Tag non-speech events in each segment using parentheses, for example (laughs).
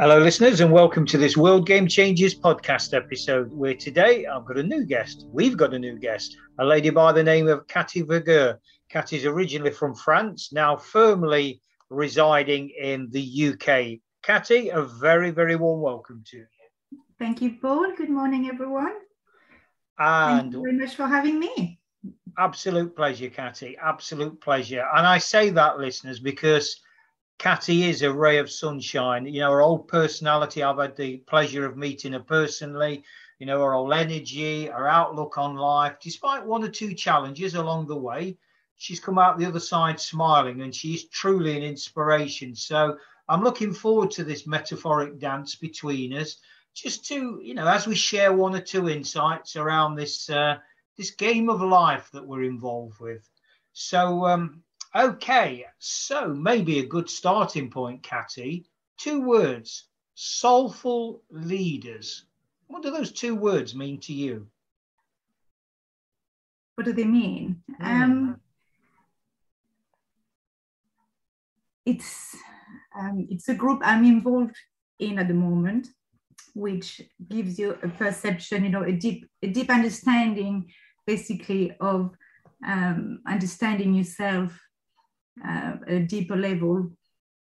Hello, listeners, and welcome to this World Game Changers podcast episode. Where today I've got a new guest. We've got a new guest, a lady by the name of Cathy Vergeur. Cathy's originally from France, now firmly residing in the UK. Cathy, a very, very warm welcome to you. Thank you, Paul. Good morning, everyone. And Thank you very much for having me. Absolute pleasure, Cathy. Absolute pleasure. And I say that, listeners, because Cathy is a ray of sunshine. You know, her whole personality, I've had the pleasure of meeting her personally. You know, her whole energy, her outlook on life, despite one or two challenges along the way, she's come out the other side smiling and she's truly an inspiration. So I'm looking forward to this metaphoric dance between us, just to, you know, as we share one or two insights around this uh, this game of life that we're involved with. So um, Okay, so maybe a good starting point, Cathy. Two words soulful leaders. What do those two words mean to you? What do they mean? Mm. Um, it's um, it's a group I'm involved in at the moment, which gives you a perception, you know, a deep a deep understanding, basically of um, understanding yourself uh, a deeper level,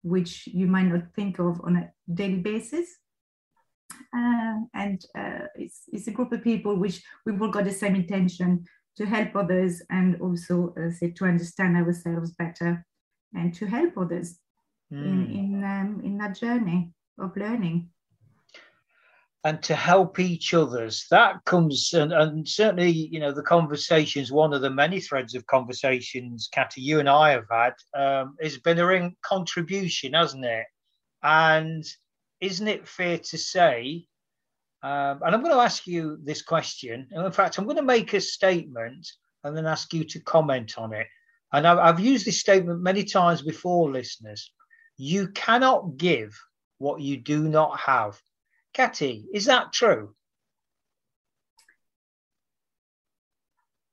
which you might not think of on a daily basis. Uh, and uh, it's, it's a group of people which we've all got the same intention to help others and also uh, say to understand ourselves better and to help others mm. in hmm. in, um, in that journey of learning and to help each others. That comes and, and certainly you know the conversations one of the many threads of conversations Cathy you and I have had um, has been a ring contribution hasn't it? And isn't it fair to say um, and I'm going to ask you this question and in fact I'm going to make a statement and then ask you to comment on it. And I've, I've used this statement many times before listeners. You cannot give what you do not have Cathy, is that true?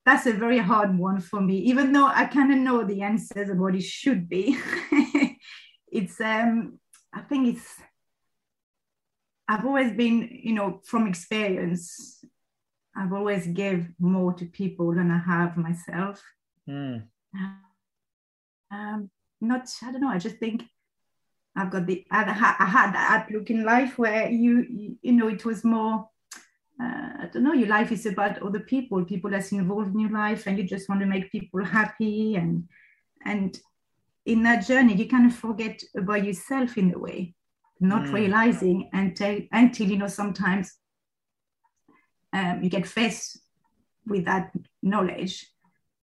That's a very hard one for me, even though I kind of know the answers and what it should be. (laughs) it's, um, I think it's, I've always been, you know, from experience, I've always gave more to people than I have myself. Mm. Um, not, I don't know, I just think I've got the I had that outlook in life where you you, you know it was more uh, I don't know your life is about other people people that's involved in your life and you just want to make people happy and and in that journey you kind of forget about yourself in a way not mm. realizing until until you know sometimes um, you get faced with that knowledge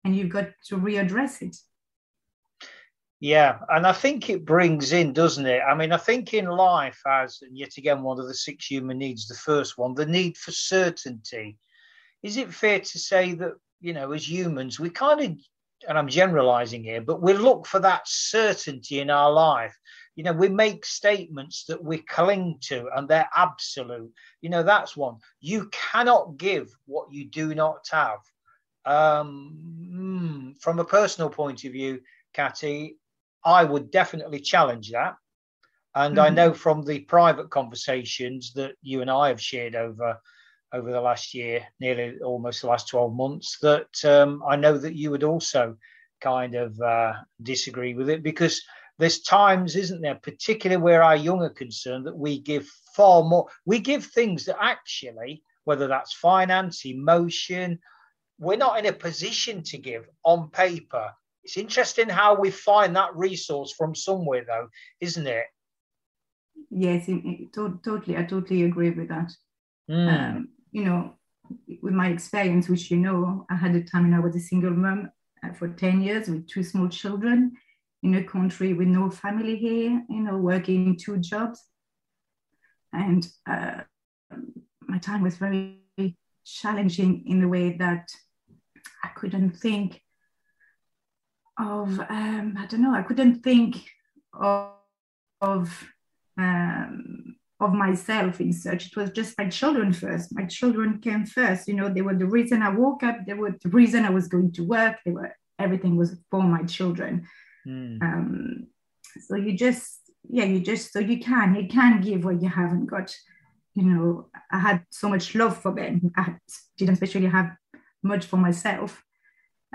and you've got to readdress it yeah, and I think it brings in, doesn't it? I mean, I think in life, as and yet again, one of the six human needs, the first one, the need for certainty. Is it fair to say that, you know, as humans, we kind of, and I'm generalizing here, but we look for that certainty in our life. You know, we make statements that we cling to and they're absolute. You know, that's one. You cannot give what you do not have. Um, hmm, from a personal point of view, Cathy, I would definitely challenge that. And mm-hmm. I know from the private conversations that you and I have shared over over the last year, nearly almost the last 12 months, that um, I know that you would also kind of uh, disagree with it because there's times, isn't there, particularly where our young are concerned, that we give far more. We give things that actually, whether that's finance, emotion, we're not in a position to give on paper it's interesting how we find that resource from somewhere, though, isn't it? Yes, it, it, to, totally. I totally agree with that. Mm. Um, you know, with my experience, which you know, I had a time when I was a single mom uh, for 10 years with two small children in a country with no family here, you know, working two jobs. And uh, my time was very challenging in the way that I couldn't think of um, I don't know I couldn't think of of um, of myself in search. it was just my children first. My children came first. You know they were the reason I woke up. They were the reason I was going to work. They were everything was for my children. Mm. um, so you just yeah you just so you can you can give what you haven't got. You know I had so much love for them. I didn't especially have much for myself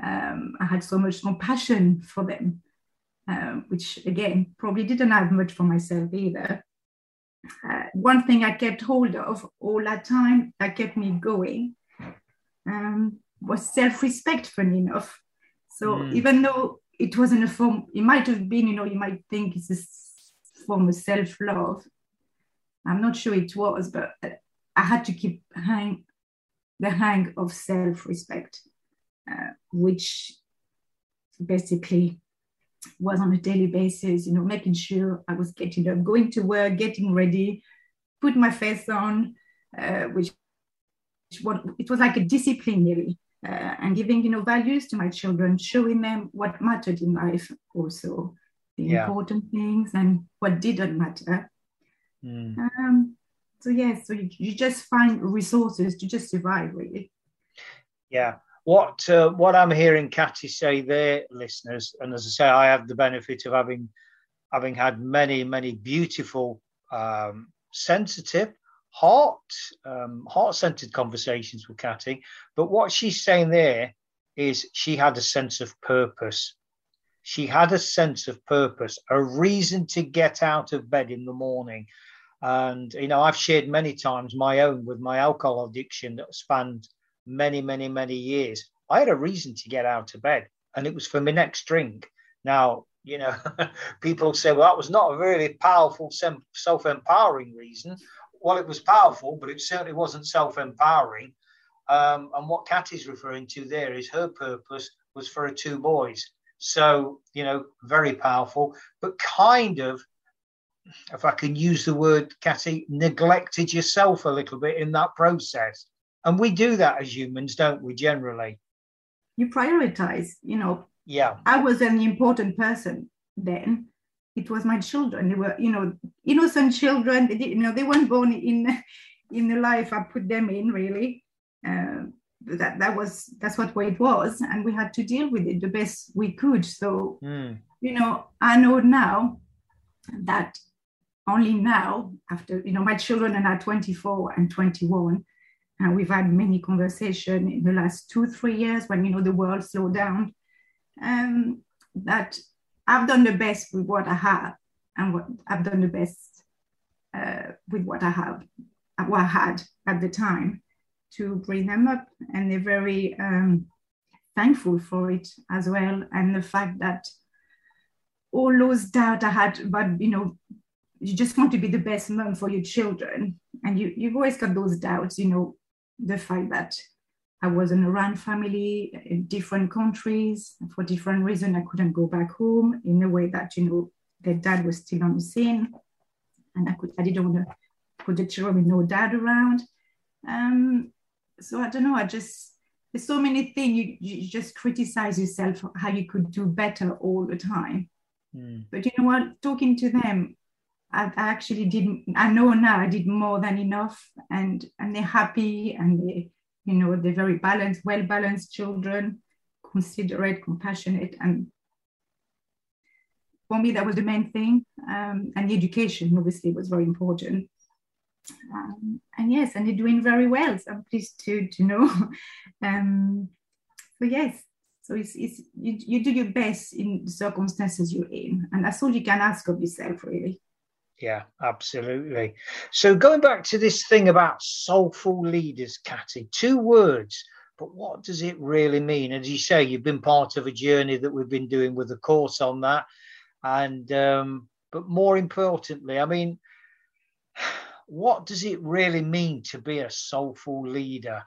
um, I had so much compassion for them, um, which again, probably didn't have much for myself either. Uh, one thing I kept hold of all that time that kept me going um, was self respect, funny enough. So mm. even though it wasn't a form, it might have been, you know, you might think it's a form of self love. I'm not sure it was, but I had to keep hang, the hang of self respect. Uh, which basically was on a daily basis, you know, making sure I was getting up, going to work, getting ready, put my face on, uh, which, which what, it was like a discipline really, uh, and giving, you know, values to my children, showing them what mattered in life also, the yeah. important things and what didn't matter. Mm. Um, so yeah, so you, you just find resources to just survive really. Yeah, what uh, what I'm hearing Katy say there, listeners, and as I say, I have the benefit of having having had many many beautiful, um, sensitive, heart um, heart centered conversations with Katy. But what she's saying there is she had a sense of purpose. She had a sense of purpose, a reason to get out of bed in the morning. And you know, I've shared many times my own with my alcohol addiction that spanned many, many, many years, I had a reason to get out of bed, and it was for my next drink. Now, you know, (laughs) people say, well, that was not a really powerful, self empowering reason. Well, it was powerful, but it certainly wasn't self empowering. Um, and what Katy's referring to there is her purpose was for her two boys. So, you know, very powerful, but kind of, if I can use the word, Katy, neglected yourself a little bit in that process. And we do that as humans, don't we, generally? You prioritize, you know. Yeah. I was an important person then. It was my children. They were, you know, innocent children. They you know, they weren't born in (laughs) in the life I put them in, really. Uh, that that was that's what way it was, and we had to deal with it the best we could. So, mm. you know, I know now that only now, after you know, my children are now 24 and 21, and we've had many conversations in the last two, three years when, you know, the world slowed down. Um, that I've done the best with what I have and what I've done the best uh, with what I have, what I had at the time to bring them up. And they're very um, thankful for it as well. And the fact that all those doubt I had, but you know, you just want to be the best mom for your children. And you, you've always got those doubts, you know, the fact that I was in around family in different countries for different reasons. I couldn't go back home in a way that you know their dad was still on the scene, and I could I didn't want to put the children with no dad around. Um, so I don't know. I just there's so many things you, you just criticize yourself how you could do better all the time. Mm. But you know what? Talking to them, I, actually did I know now I did more than enough and and they're happy and they you know they're very balanced well balanced children considerate compassionate and for me that was the main thing um, and the education obviously was very important. Um, and yes and they're doing very well so i'm pleased to to know. (laughs) Um, so yes so it's, it's you, you do your best in the circumstances you're in. And that's all you can ask of yourself really yeah, absolutely. So going back to this thing about soulful leaders, Katy, two words, but what does it really mean? As you say, you've been part of a journey that we've been doing with a course on that, and um, but more importantly, I mean, what does it really mean to be a soulful leader?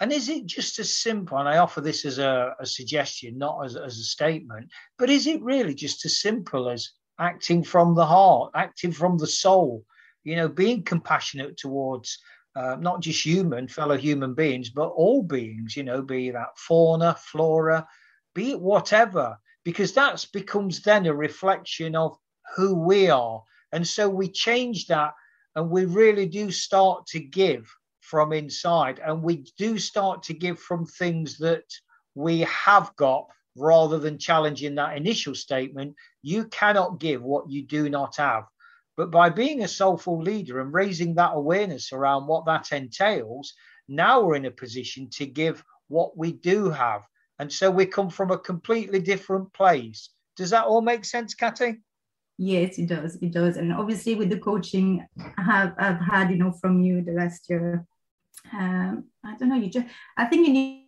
And is it just as simple? And I offer this as a, a suggestion, not as, as a statement, but is it really just as simple as acting from the heart, acting from the soul, you know, being compassionate towards uh, not just human, fellow human beings, but all beings, you know, be that fauna, flora, be it whatever, because that becomes then a reflection of who we are. And so we change that and we really do start to give from inside and we do start to give from things that we have got rather than challenging that initial statement you cannot give what you do not have but by being a soulful leader and raising that awareness around what that entails, now we're in a position to give what we do have. And so we come from a completely different place. Does that all make sense, Cathy? Yes, it does. It does. And obviously, with the coaching I have I've had, you know, from you the last year, um, I don't know. You just, I think you need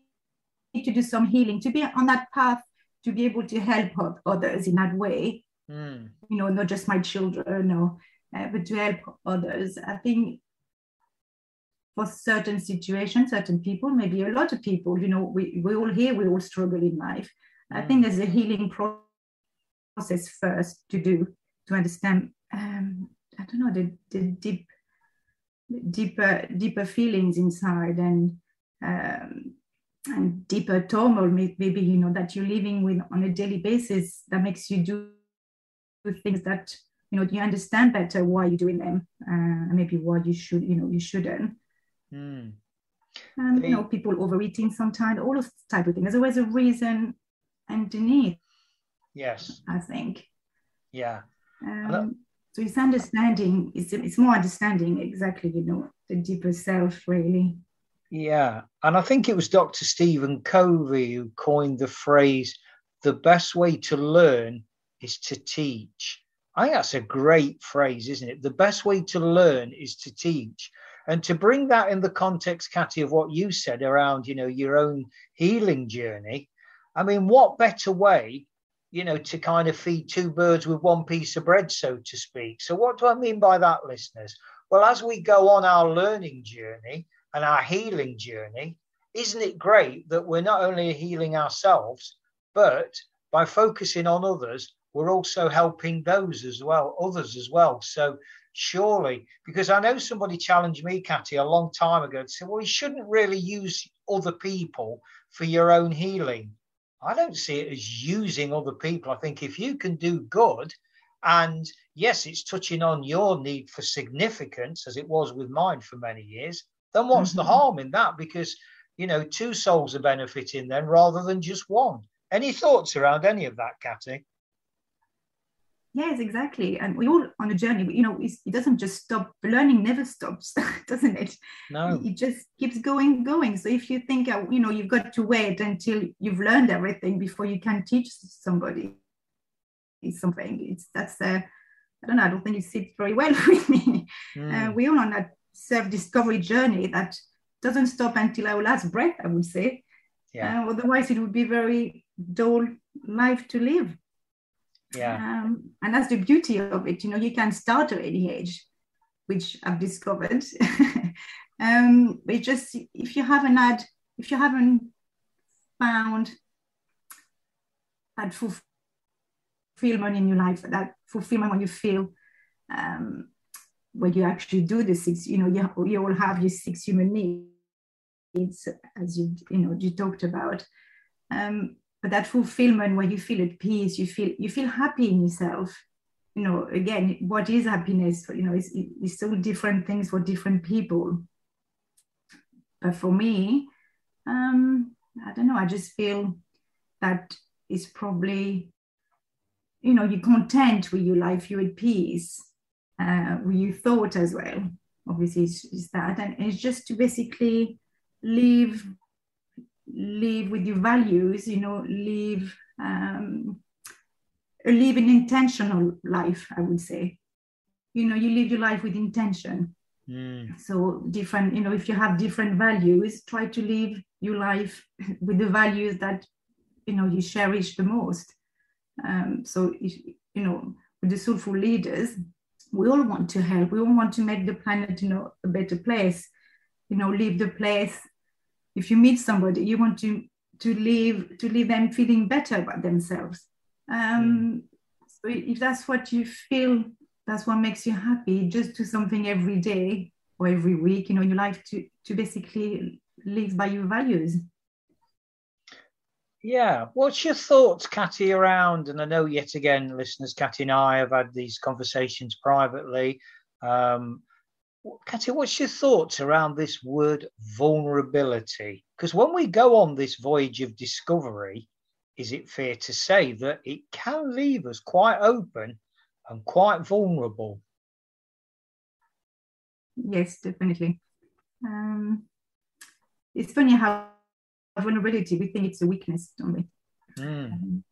to do some healing to be on that path to be able to help others in that way mm. you know, not just my children, no, uh, but to help others. I think for certain situations, certain people, maybe a lot of people, you know, we, we all here, we all struggle in life. Mm. I think there's a healing process first to do to understand, um, I don't know, the, the deep, deeper, deeper feelings inside and um, and deeper turmoil maybe you know that you're living with on a daily basis that makes you do things that you know you understand better why you're doing them uh, and maybe why you should you know you shouldn't. Mm. um, you know people overeating sometimes all of type of things. There's always a reason underneath yes. I think. Yeah. Um, so it's understanding it's, it's more understanding exactly you know the deeper self really yeah and i think it was dr stephen covey who coined the phrase the best way to learn is to teach. I think that's a great phrase, isn't it? The best way to learn is to teach. And to bring that in the context, Katy, of what you said around, you know, your own healing journey. I mean, what better way, you know, to kind of feed two birds with one piece of bread, so to speak. So, what do I mean by that, listeners? Well, as we go on our learning journey and our healing journey, isn't it great that we're not only healing ourselves, but by focusing on others, we're also helping those as well, others as well. So surely, because I know somebody challenged me, Katy, a long time ago to say, well, you shouldn't really use other people for your own healing. I don't see it as using other people. I think if you can do good, and yes, it's touching on your need for significance, as it was with mine for many years, then what's mm-hmm. the harm in that? Because, you know, two souls are benefiting then rather than just one. Any thoughts around any of that, Katy? Yes, exactly. And we all on a journey, you know, it doesn't just stop. Learning never stops, (laughs) doesn't it? No. It just keeps going, going. So if you think, uh, you know, you've got to wait until you've learned everything before you can teach somebody something, it's that's uh, I don't know. I don't think it sits very well (laughs) with me. Mm. Uh, we're all on that self-discovery journey that doesn't stop until our last breath. I would say. Yeah. Uh, otherwise, it would be very dull life to live. Yeah. Um, and that's the beauty of it. You know, you can start at any age, which I've discovered. (laughs) um, but just if you haven't had, if you haven't found that fulfillment in your life, that fulfillment when you feel um, when you actually do the six, you know, you, you all have your six human needs, as you you know you talked about. Um, but that fulfillment where you feel at peace you feel you feel happy in yourself. You know again what is happiness? You know it's, it's so different things for different people. But for me um i don't know i just feel that is probably you know you're content with your life you're at peace uh, your thought as well obviously it's, it's that and it's just to basically live live with your values, you know, live um, live an intentional life, I would say. You know, you live your life with intention. Mm. So different, you know, if you have different values, try to live your life (laughs) with the values that you know you cherish the most. Um, so you know, with the soulful leaders, we all want to help. We all want to make the planet, you know, a better place. You know, leave the place if you meet somebody you want to to leave to leave them feeling better about themselves um, mm. so if that's what you feel that's what makes you happy just do something every day or every week, you know, in your life to to basically live by your values. Yeah. What's your thoughts, Cathy, around? And I know yet again, listeners, Cathy and I have had these conversations privately. Um, Cathy, what's your thoughts around this word vulnerability? Because when we go on this voyage of discovery, is it fair to say that it can leave us quite open and quite vulnerable? Yes, definitely. Um, it's funny how vulnerability, we think it's a weakness, don't we? Mm. Um,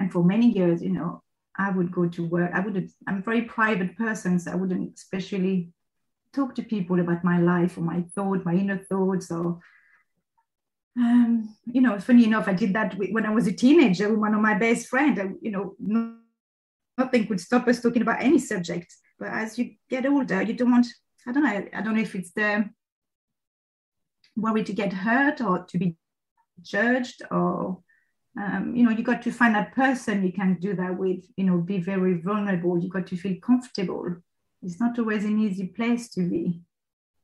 and for many years, you know, I would go to work. I wouldn't, I'm a very private person, so I wouldn't especially talk to people about my life or my thoughts, my inner thoughts, or um, you know, funny enough, I did that when I was a teenager with one of my best friends. You know, nothing could stop us talking about any subject. But as you get older, you don't want. I don't know. I don't know if it's the worry to get hurt or to be judged or um, you know you got to find that person you can do that with you know be very vulnerable. You got to feel comfortable. It's not always an easy place to be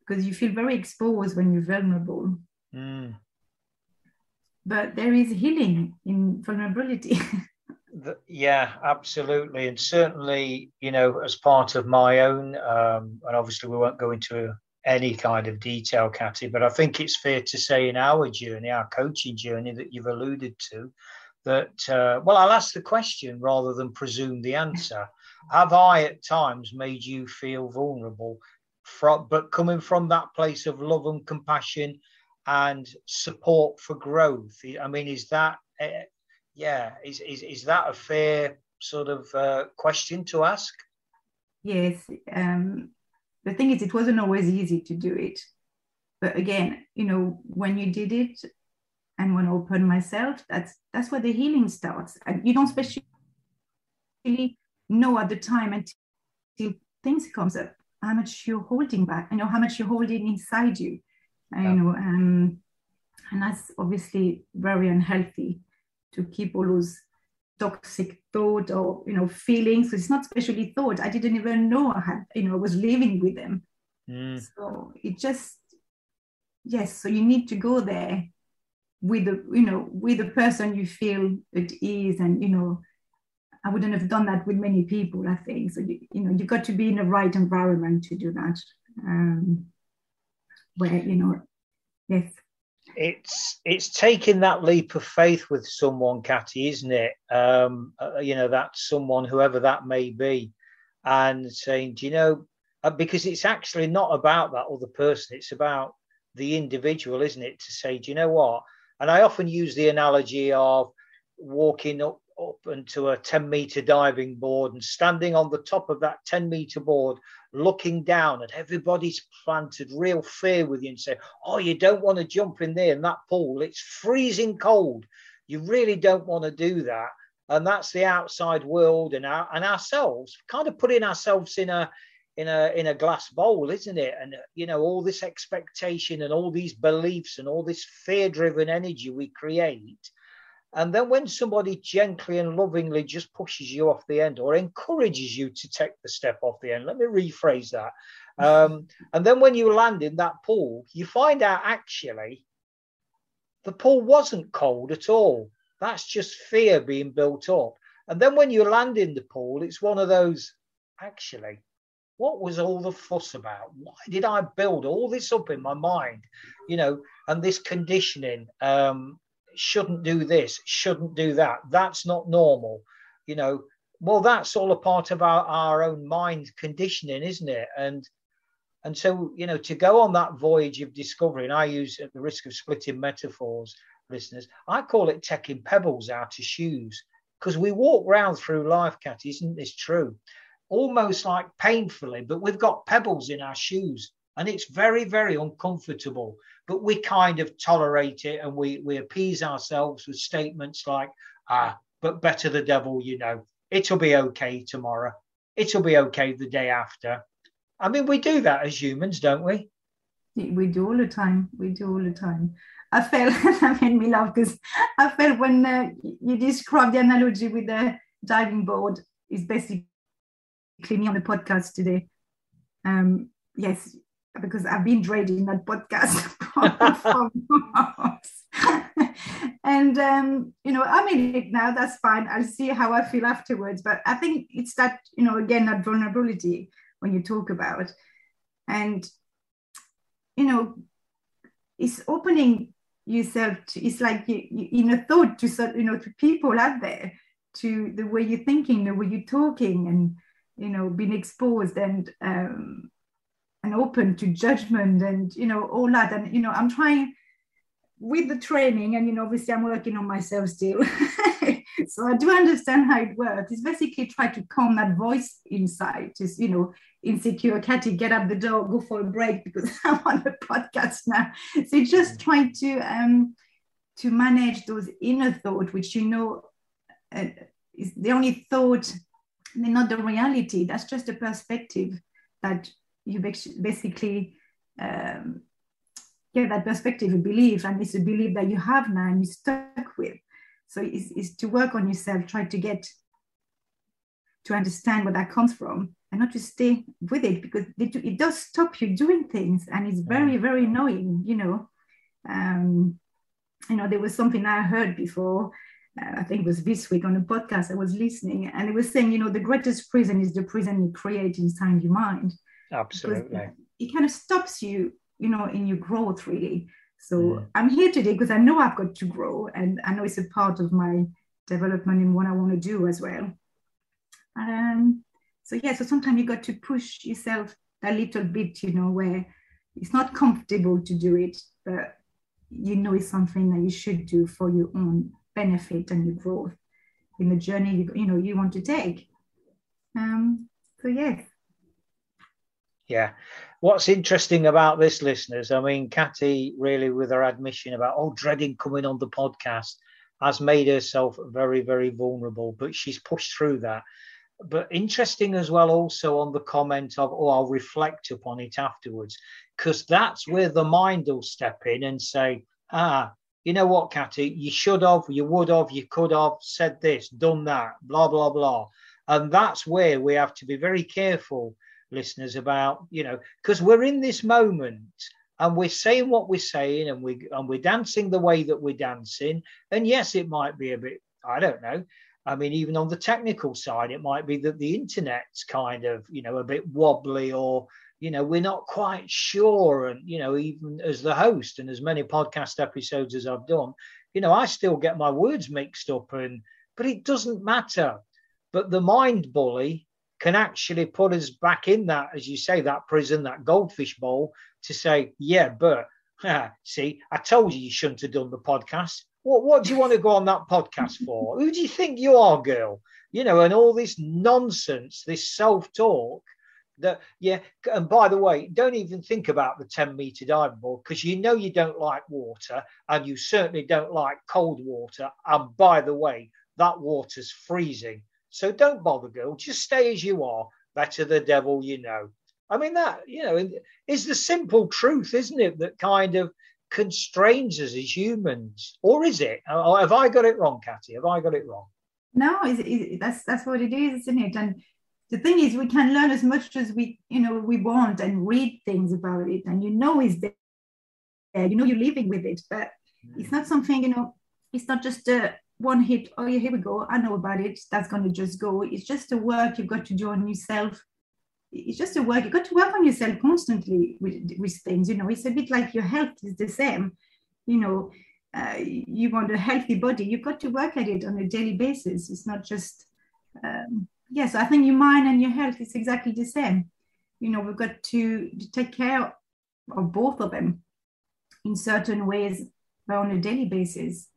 because you feel very exposed when you're vulnerable. Mm. but there is healing in vulnerability. (laughs) The, yeah absolutely. And certainly you know as part of my own um, and obviously we won't go into any kind of detail, Cathy, but I think it's fair to say in our journey, our coaching journey that you've alluded to, that, uh, well, I'll ask the question rather than presume the answer. Have I at times made you feel vulnerable, from, but coming from that place of love and compassion and support for growth? I mean, is that, uh, yeah, is, is, is that a fair sort of uh, question to ask? Yes. Um, the thing is, it wasn't always easy to do it. But again, you know, when you did it and when I opened myself, that's that's where the healing starts. And you don't especially know at the time until things comes up how much you're holding back, you know, how much you're holding inside you. Yeah. You know, um, and that's obviously very unhealthy to keep all those toxic thought or you know feelings. It's not especially thought. I didn't even know i had you know i was living with them. Mm. so it just yes so you need to go there with the you know with the person you feel at ease and you know i wouldn't have done that with many people i think. So you, you know you got to be in the right environment to do that. Um where you know yes it's it's taking that leap of faith with someone, Cathy, isn't it? Um, uh, you know, that someone, whoever that may be, and saying, do you know, uh, because it's actually not about that other person; it's about the individual, isn't it? To say, do you know what? And I often use the analogy of walking up up into a 10 meter diving board and standing on the top of that 10 meter board looking down and everybody's planted real fear with you and say oh you don't want to jump in there in that pool. It's freezing cold. You really don't want to do that. And that's the outside world and our, and ourselves kind of putting ourselves in a in a in a glass bowl isn't it? And you know all this expectation and all these beliefs and all this fear driven energy we create and then when somebody gently and lovingly just pushes you off the end or encourages you to take the step off the end, let me rephrase that. Um, (laughs) and then when you land in that pool, you find out actually the pool wasn't cold at all. That's just fear being built up. And then when you land in the pool, it's one of those actually, what was all the fuss about? Why did I build all this up in my mind? You know, and this conditioning. Um, shouldn't do this, shouldn't do that. That's not normal. You know, well, that's all a part of our, our own mind conditioning, isn't it? And and so, you know, to go on that voyage of discovery, and I use at the risk of splitting metaphors, listeners, I call it taking pebbles out of shoes. Because we walk round through life, Cat, isn't this true? Almost like painfully, but we've got pebbles in our shoes. And it's very, very uncomfortable but we kind of tolerate it and we, we appease ourselves with statements like, ah, but better the devil, you know, it'll be okay tomorrow. It'll be okay the day after. I mean, we do that as humans, don't we? We do all the time. We do all the time. I felt (laughs) that made me laugh because I felt when uh, you described the analogy with the diving board is basically me on the podcast today. Um, yes, because I've been dreading that podcast (laughs) (laughs) and um, you know, I'm in it now. That's fine. I'll see how I feel afterwards. But I think it's that you know, again, that vulnerability when you talk about, and you know, it's opening yourself. To, it's like you, you, in a thought to you know to people out there, to the way you're thinking, the way you're talking, and you know, being exposed and um, and open to judgment and you know all that. And you know, I'm trying with the training, and you know, obviously, I'm working on myself still. (laughs) so I do understand how it works. It's basically try to calm that voice inside. Just you know, insecure Cathy, get up the door, go for a break because (laughs) I'm on the podcast now. So just trying to um to manage those inner thought, which you know uh, is the only thought, they're not the reality. That's just a perspective that you basically um, get that perspective, a belief, and it's a belief that you have now and you're stuck with. So it's, it's to work on yourself, try to get to understand where that comes from and not to stay with it because it, it does stop you doing things and it's very, very annoying, you know. Um, you know, there was something I heard before, uh, I think it was this week on a podcast I was listening, and it was saying, you know, the greatest prison is the prison you create inside your mind. Absolutely. It kind of stops you, you know, in your growth, really. So mm. I'm here today because I know I've got to grow, and I know it's a part of my development in what I want to do as well. Um, so yeah, so sometimes you got to push yourself a little bit, you know, where it's not comfortable to do it, but you know it's something that you should do for your own benefit and your growth in the journey you, you know you want to take. Um, so yes, yeah. What's interesting about this, listeners, I mean, Cathy really, with her admission about, oh, dreading coming on the podcast, has made herself very, very vulnerable, but she's pushed through that. But interesting as well, also on the comment of, oh, I'll reflect upon it afterwards, because that's where the mind will step in and say, ah, you know what, Cathy, you should have, you would have, you could have said this, done that, blah, blah, blah. And that's where we have to be very careful listeners about you know because we're in this moment and we're saying what we're saying and we and we're dancing the way that we're dancing. And yes it might be a bit i don't know. I mean even on the technical side it might be that the internet's kind of you know a bit wobbly or you know we're not quite sure. And you know even as the host and as many podcast episodes as i've done you know i still get my words mixed up and but it doesn't matter. But the mind bully can actually put us back in that, as you say, that prison, that goldfish bowl to say, yeah, but (laughs) see, I told you you shouldn't have done the podcast. What, what do you want to go on that podcast for? (laughs) Who do you think you are, girl? You know, and all this nonsense, this self talk that, yeah. And by the way, don't even think about the 10 meter diving board because you know you don't like water and you certainly don't like cold water. And by the way, that water's freezing. So don't bother, girl. Just stay as you are. Better the devil you know. I mean, that, you know, is the simple truth, isn't it? That kind of constrains us as humans. Or is it? Uh, or Have I got it wrong, Cathy? Have I got it wrong? No, it's, it's, that's, that's what it is, isn't it? And the thing is, we can learn as much as we, you know, we want and read things about it. And you know it's there. You know you're living with it. But hmm. it's not something, you know, it's not just a one hit, oh yeah, here we go, I know about it, that's going to just go. It's just a work you've got to do on yourself. It's just a work, you've got to work on yourself constantly with, with things, you know, it's a bit like your health is the same. You know, uh, you want a healthy body, you've got to work at it on a daily basis. It's not just, um, yes, yeah, so I think your mind and your health is exactly the same. You know, we've got to, to take care of both of them in certain ways, but on a daily basis.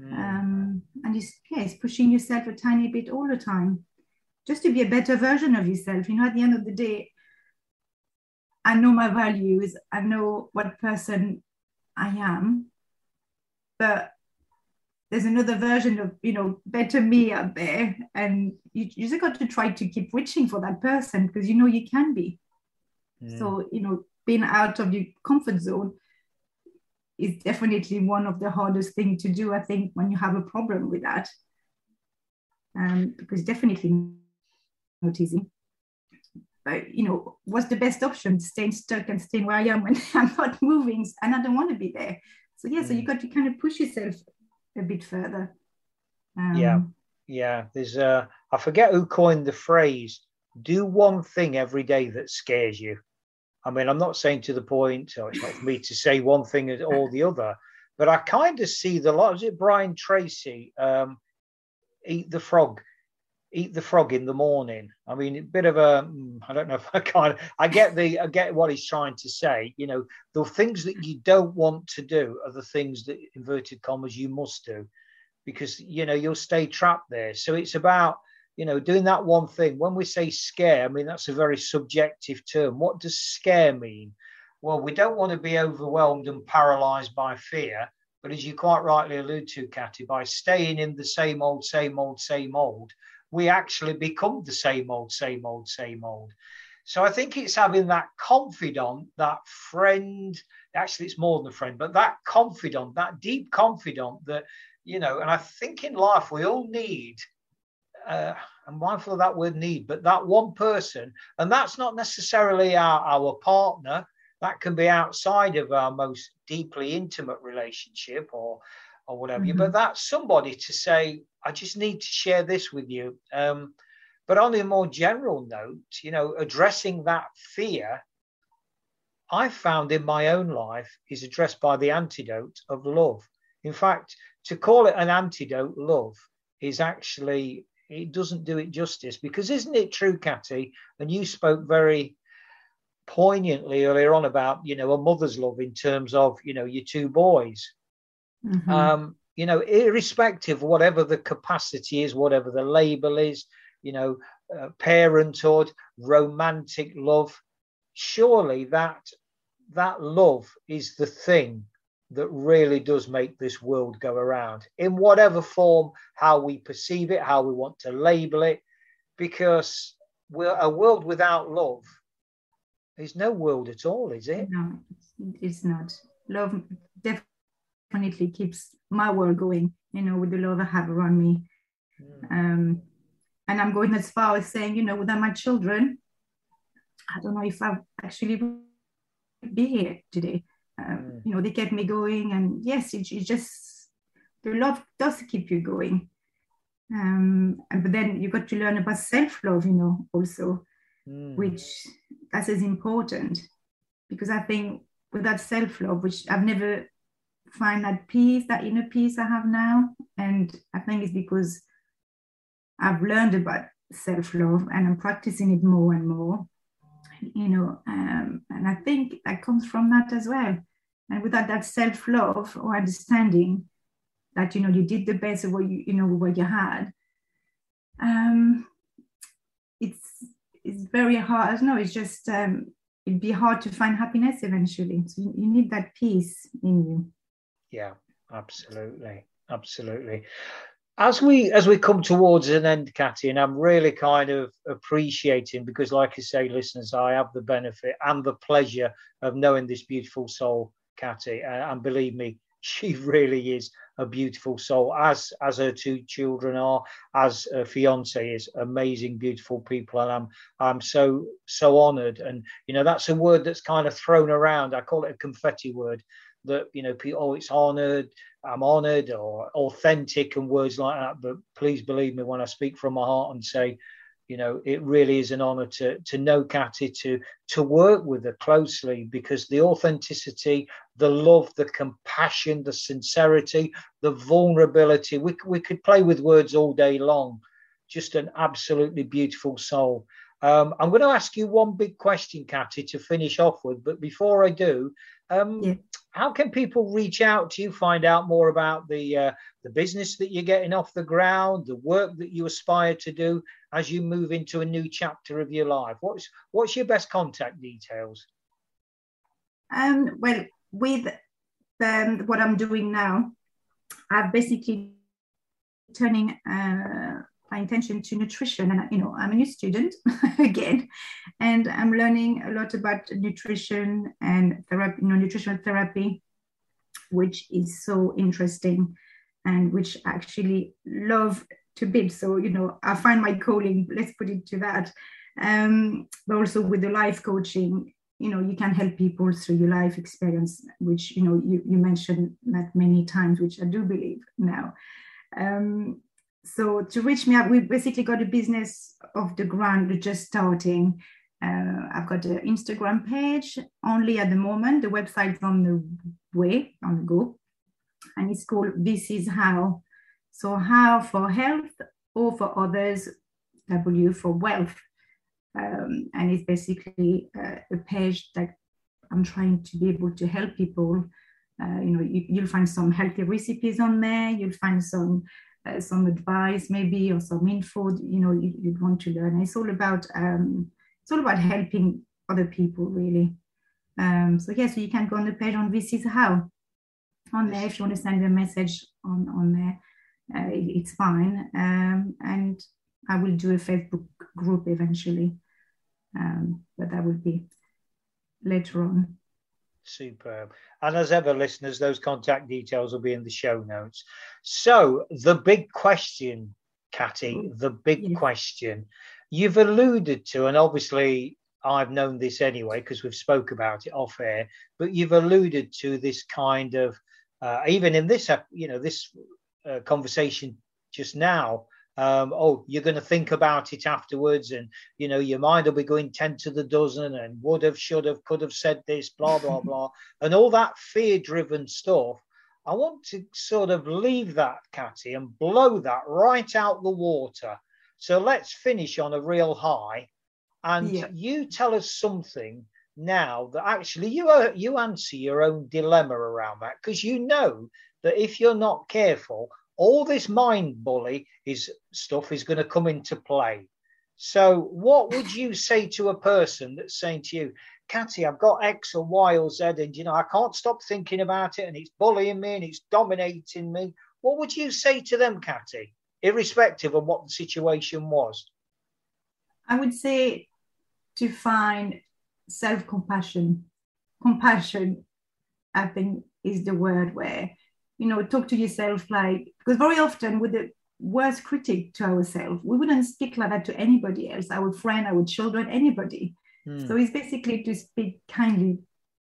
Mm. Um, and it's, yeah, it's pushing yourself a tiny bit all the time just to be a better version of yourself. You know, at the end of the day, I know my values, I know what person I am, but there's another version of, you know, better me out there. And you, you just got to try to keep reaching for that person because you know you can be. Mm. So, you know, being out of your comfort zone is definitely one of the hardest thing to do, I think, when you have a problem with that. Um, because definitely not easy. but you know, what's the best option? Staying stuck and staying where I am when (laughs) I'm not moving and I don't want to be there. So yeah, mm. so you got to kind of push yourself a bit further. Um, yeah, yeah. There's uh, I forget who coined the phrase "do one thing every day that scares you." I mean, I'm not saying to the point, oh, it's not for me to say one thing or the (laughs) other, but I kind of see the lot. Was it Brian Tracy? Um, eat the frog, eat the frog in the morning. I mean, a bit of a, hmm, don't know if I kind of, I get the, I get what he's trying to say. You know, the things that you don't want to do are the things that, inverted commas, you must do because, you know, you'll stay trapped there. So it's about, you know, doing that one thing. When we say scare, I mean, that's a very subjective term. What does scare mean? Well, we don't want to be overwhelmed and paralyzed by fear. But as you quite rightly allude to, Katy, by staying in the same old, same old, same old, we actually become the same old, same old, same old. So I think it's having that confidant, that friend. Actually, it's more than a friend, but that confidant, that deep confidant that, you know, and I think in life we all need, uh, I'm mindful of that word need, but that one person, and that's not necessarily our, our partner, that can be outside of our most deeply intimate relationship or or whatever mm-hmm. but that's somebody to say i just need to share this with you. Um, but on a more general note you know addressing that fear i found in my own life is addressed by the antidote of love. In fact to call it an antidote love is actually it doesn't do it justice because isn't it true Katy and you spoke very poignantly earlier on about you know a mother's love in terms of you know your two boys mm-hmm. um you know irrespective of whatever the capacity is whatever the label is you know uh, parenthood romantic love surely that that love is the thing that really does make this world go around in whatever form how we perceive it how we want to label it because we're a world without love there's no world at all, is it? No, it's not. Love definitely keeps my world going, you know, with the love I have around me. Mm. Um, and I'm going as far as saying, you know, without my children, I don't know if I actually be here today. Um, mm. You know, they kept me going, and yes, it, it just the love does keep you going. Um, and, but then you got to learn about self love, you know, also mm. which that is important because I think without self love, which I've never find that peace, that inner peace I have now, and I think it's because I've learned about self love and I'm practicing it more and more, you know, um, and I think that comes from that as well. And without that self love or understanding that you know you did the best of what you you know what you had, um, it's it's very hard. No, it's just um, it'd be hard to find happiness eventually. So you, you need that peace in you. Yeah, absolutely, absolutely. As we as we come towards an end, Katy, and I'm really kind of appreciating because, like I say, listeners, I have the benefit and the pleasure of knowing this beautiful soul, Katy, uh, and believe me, (laughs) she really is a beautiful soul, as as her two children are, as her fiance is. Amazing, beautiful people, and I'm I'm so so honoured. And you know that's a word that's kind of thrown around. I call it a confetti word. That you know, people, oh, it's honoured. I'm honoured, or authentic, and words like that. But please believe me when I speak from my heart and say, you know, it really is an honor to to know Katy, to to work with her closely because the authenticity, the love, the compassion, the sincerity, the vulnerability. We we could play with words all day long. Just an absolutely beautiful soul. Um, I'm going to ask you one big question, Katy, to finish off with. But before I do, um, yeah. How can people reach out to you, find out more about the uh, the business that you're getting off the ground, the work that you aspire to do as you move into a new chapter of your life? What's what's your best contact details? Um, well, with um, what I'm doing now, I've basically turning uh, my intention to nutrition, and you know, I'm a new student (laughs) again, and I'm learning a lot about nutrition and therapy, you know, nutritional therapy, which is so interesting and which I actually love to bid. So, you know, I find my calling, let's put it to that. Um, but also with the life coaching, you know, you can help people through your life experience, which, you know, you, you mentioned that many times, which I do believe now. Um, so to reach me up, we basically got a business of the ground, just starting. Uh, I've got an Instagram page only at the moment. The website's on the way, on the go, and it's called This Is How. So, how for health or for others, W for wealth. Um, and it's basically uh, a page that I'm trying to be able to help people. Uh, you know, you, will find some healthy recipes on there. You'll find some uh, some advice maybe or some info. You know, you, would want to learn. It's all about um, it's all about helping other people really. Um, so yeah, so you can go on the page on this is how on there if you want to send a message on on there. Uh, it, it's fine. Um, and I will do a Facebook group eventually, um, but that will be later on. Superb. And as ever, listeners, those contact details will be in the show notes. So, the big question, Cathy, the big yes. question you've alluded to, and obviously I've known this anyway because we've spoke about it off air, but you've alluded to this kind of, uh, even in this, you know, this uh, conversation just now, um, oh, you're going to think about it afterwards, and you know your mind will be going ten to the dozen, and would have, should have, could have said this, blah blah (laughs) blah, and all that fear-driven stuff. I want to sort of leave that, Cathy, and blow that right out the water. So let's finish on a real high, and yeah. you tell us something now that actually you are, you answer your own dilemma around that because you know that if you're not careful, all this mind bully is stuff is going to come into play. So, what would you say to a person that's saying to you, Cathy, I've got X or Y or Z, and you know, I can't stop thinking about it, and it's bullying me and it's dominating me? What would you say to them, Cathy, irrespective of what the situation was? I would say to find self compassion. Compassion, I think, is the word where you know, talk to yourself like, because very often with the worst critic to ourselves, we wouldn't speak like that to anybody else, our friend, our children, anybody. Mm. So it's basically to speak kindly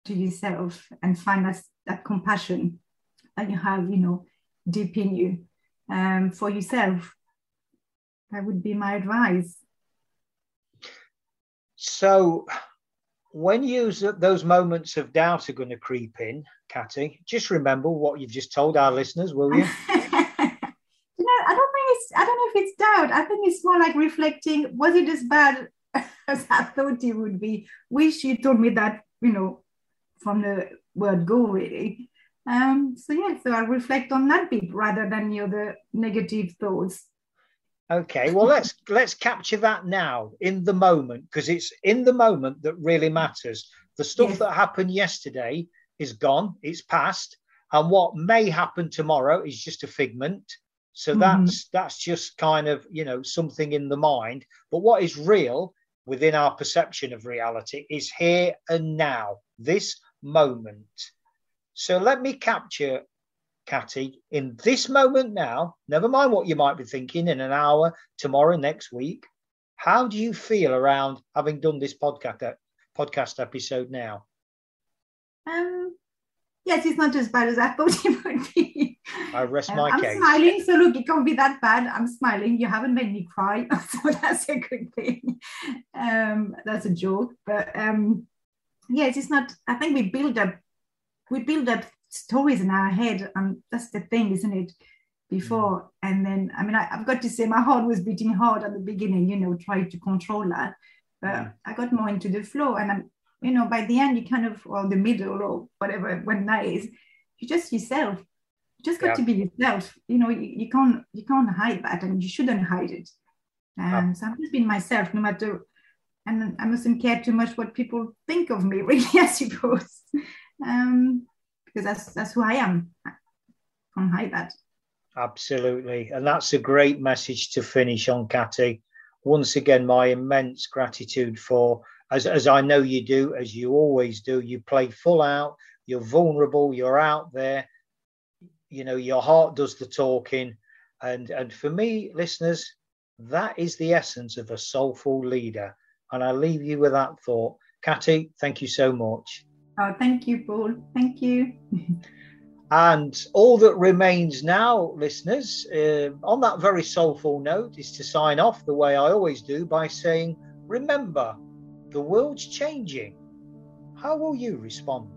to yourself and find that, that compassion that you have, you know, deep in you um, for yourself. That would be my advice. So, when you those moments of doubt are going to creep in, Cathy, just remember what you've just told our listeners, will you? (laughs) you know, I don't think it's. I don't know if it's doubt. I think it's more like reflecting. Was it as bad (laughs) as I thought it would be? Wish you told me that. You know, from the word go, really. Um, so yeah, so I reflect on that bit rather than know, the negative thoughts. Okay, well let's let's capture that now in the moment because it's in the moment that really matters. The stuff yes. that happened yesterday is gone, it's past, and what may happen tomorrow is just a figment. So mm-hmm. that's that's just kind of you know something in the mind. But what is real within our perception of reality is here and now, this moment. So let me capture Cathy, in this moment now, never mind what you might be thinking in an hour, tomorrow, next week, how do you feel around having done this podcast podcast episode now? Um, yes, it's not as bad as I thought (laughs) it would be. I rest my um, case. I'm smiling, so look, it can't be that bad. I'm smiling. You haven't made me cry, (laughs) so that's a good thing. Um, that's a joke, but um, yes, it's not. I think we build up, we build up stories in our head and that's the thing isn't it before mm. and then i mean I, have got to say my heart was beating hard at the beginning you know trying to control that but i got more into the flow and i'm you know by the end you kind of or the middle or whatever when that is you're just yourself you just got yeah. to be yourself you know you, you can't you can't hide that and you shouldn't hide it and yeah. so i'm just being myself no matter and i mustn't care too much what people think of me (laughs) really i suppose um because that's that's who I am. I can't hide that. Absolutely, and that's a great message to finish on, Cathy. Once again, my immense gratitude for, as as I know you do, as you always do. You play full out. You're vulnerable. You're out there. You know your heart does the talking, and and for me, listeners, that is the essence of a soulful leader. And I leave you with that thought. Cathy, thank you so much. Oh, thank you, Paul. Thank you. (laughs) and all that remains now, listeners, uh, on that very soulful note, is to sign off the way I always do by saying, remember, the world's changing. How will you respond?